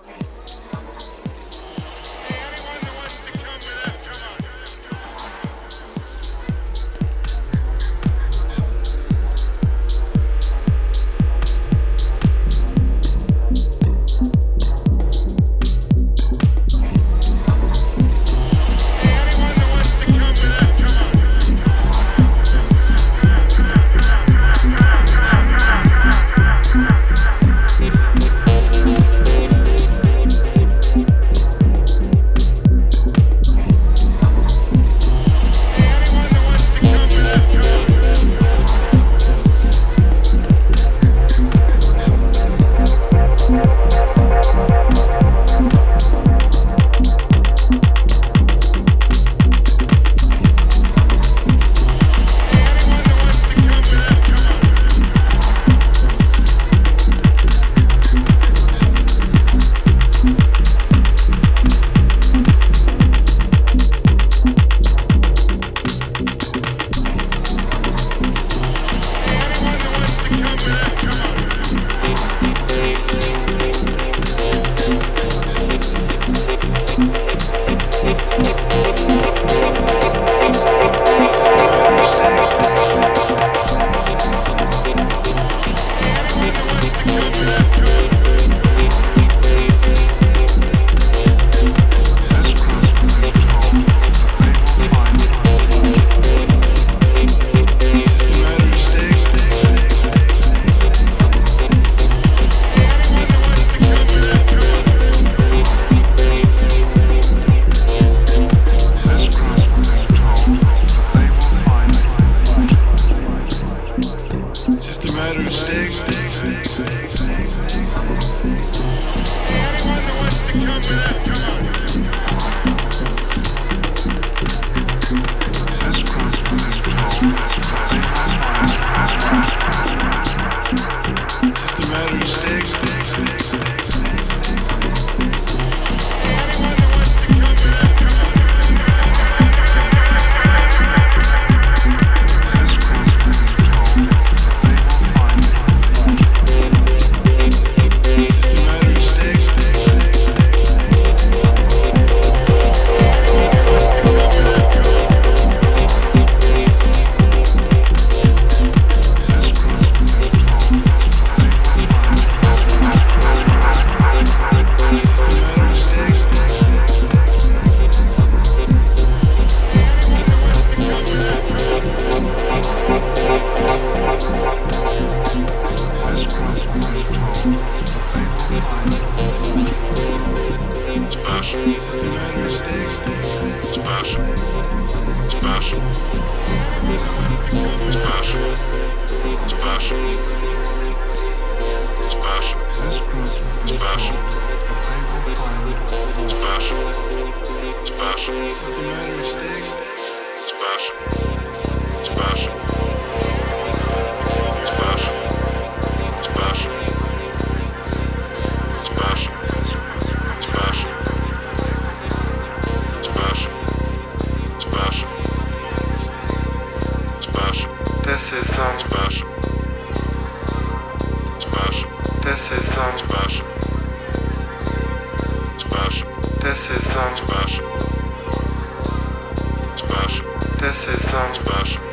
Okay. This is some special.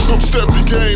step up, step the game.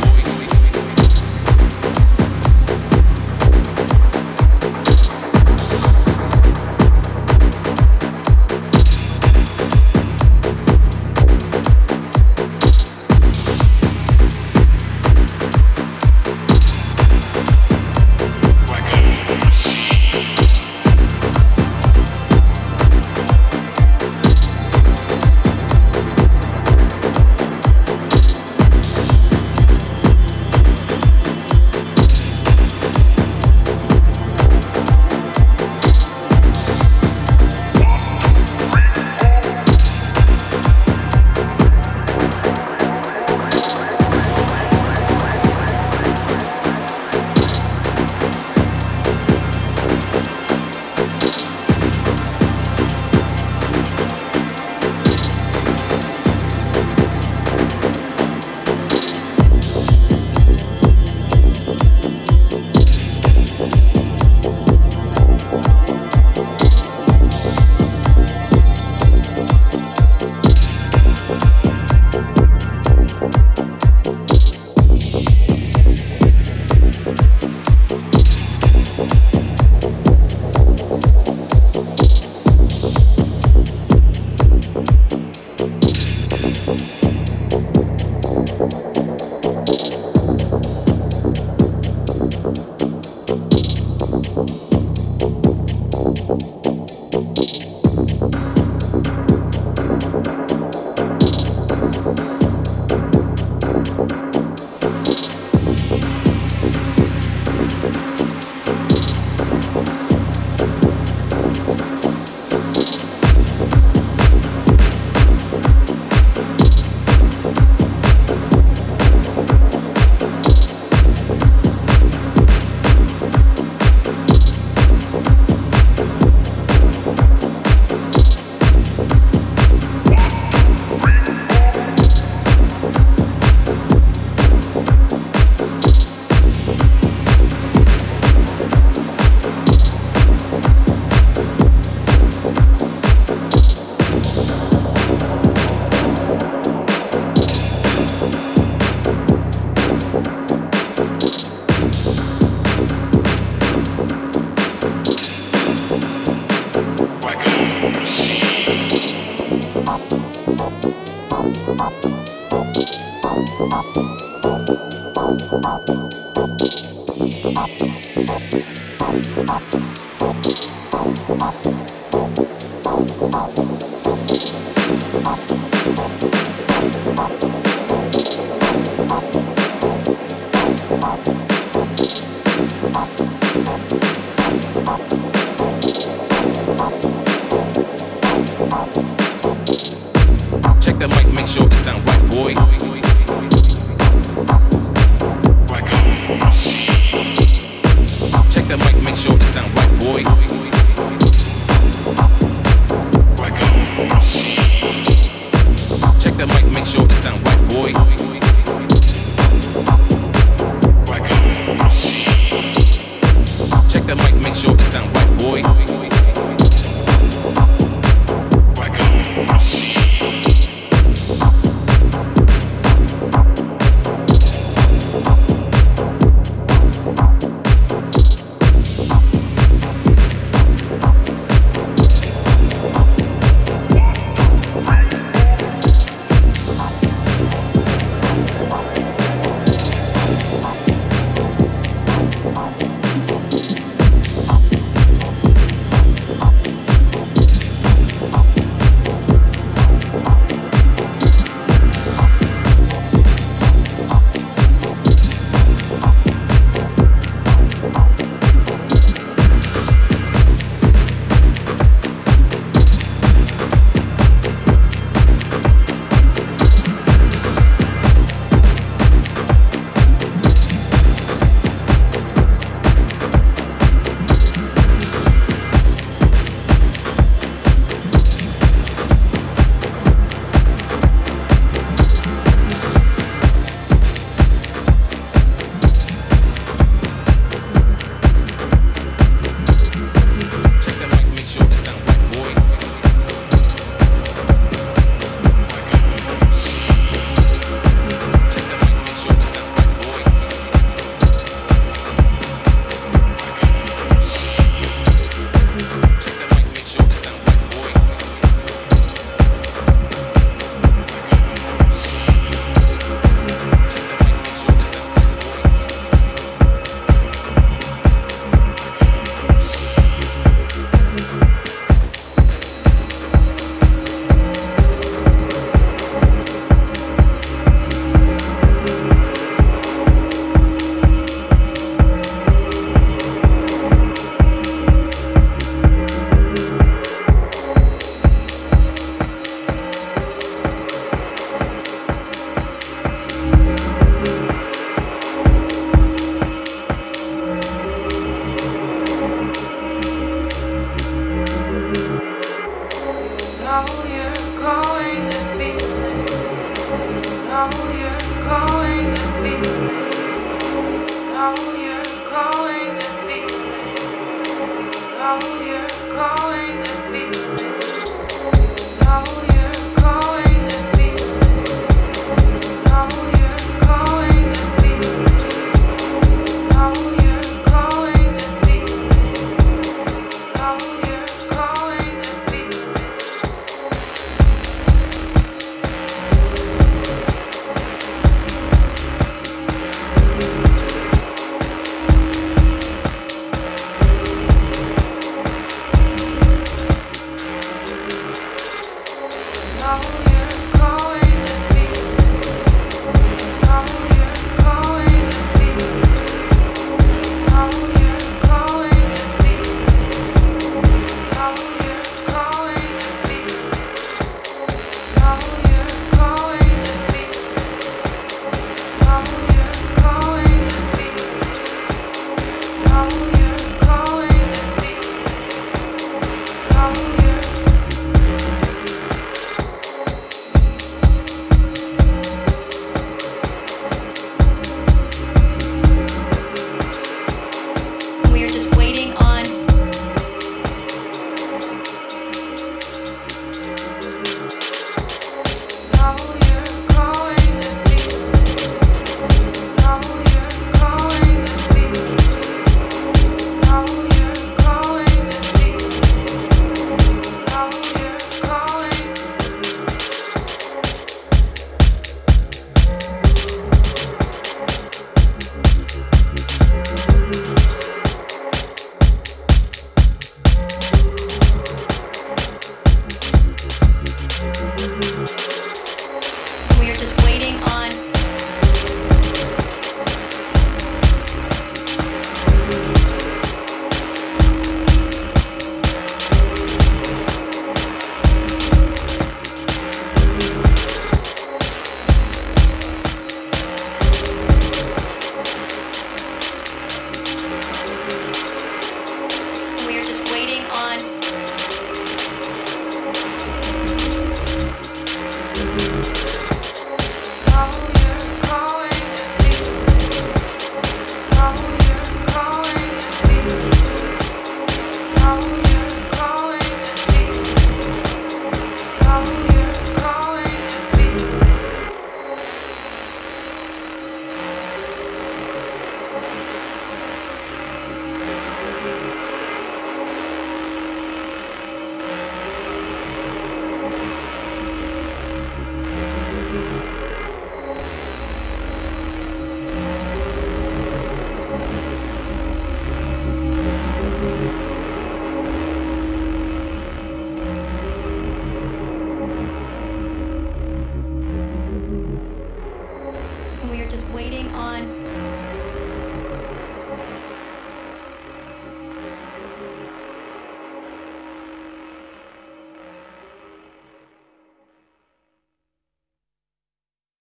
Boy.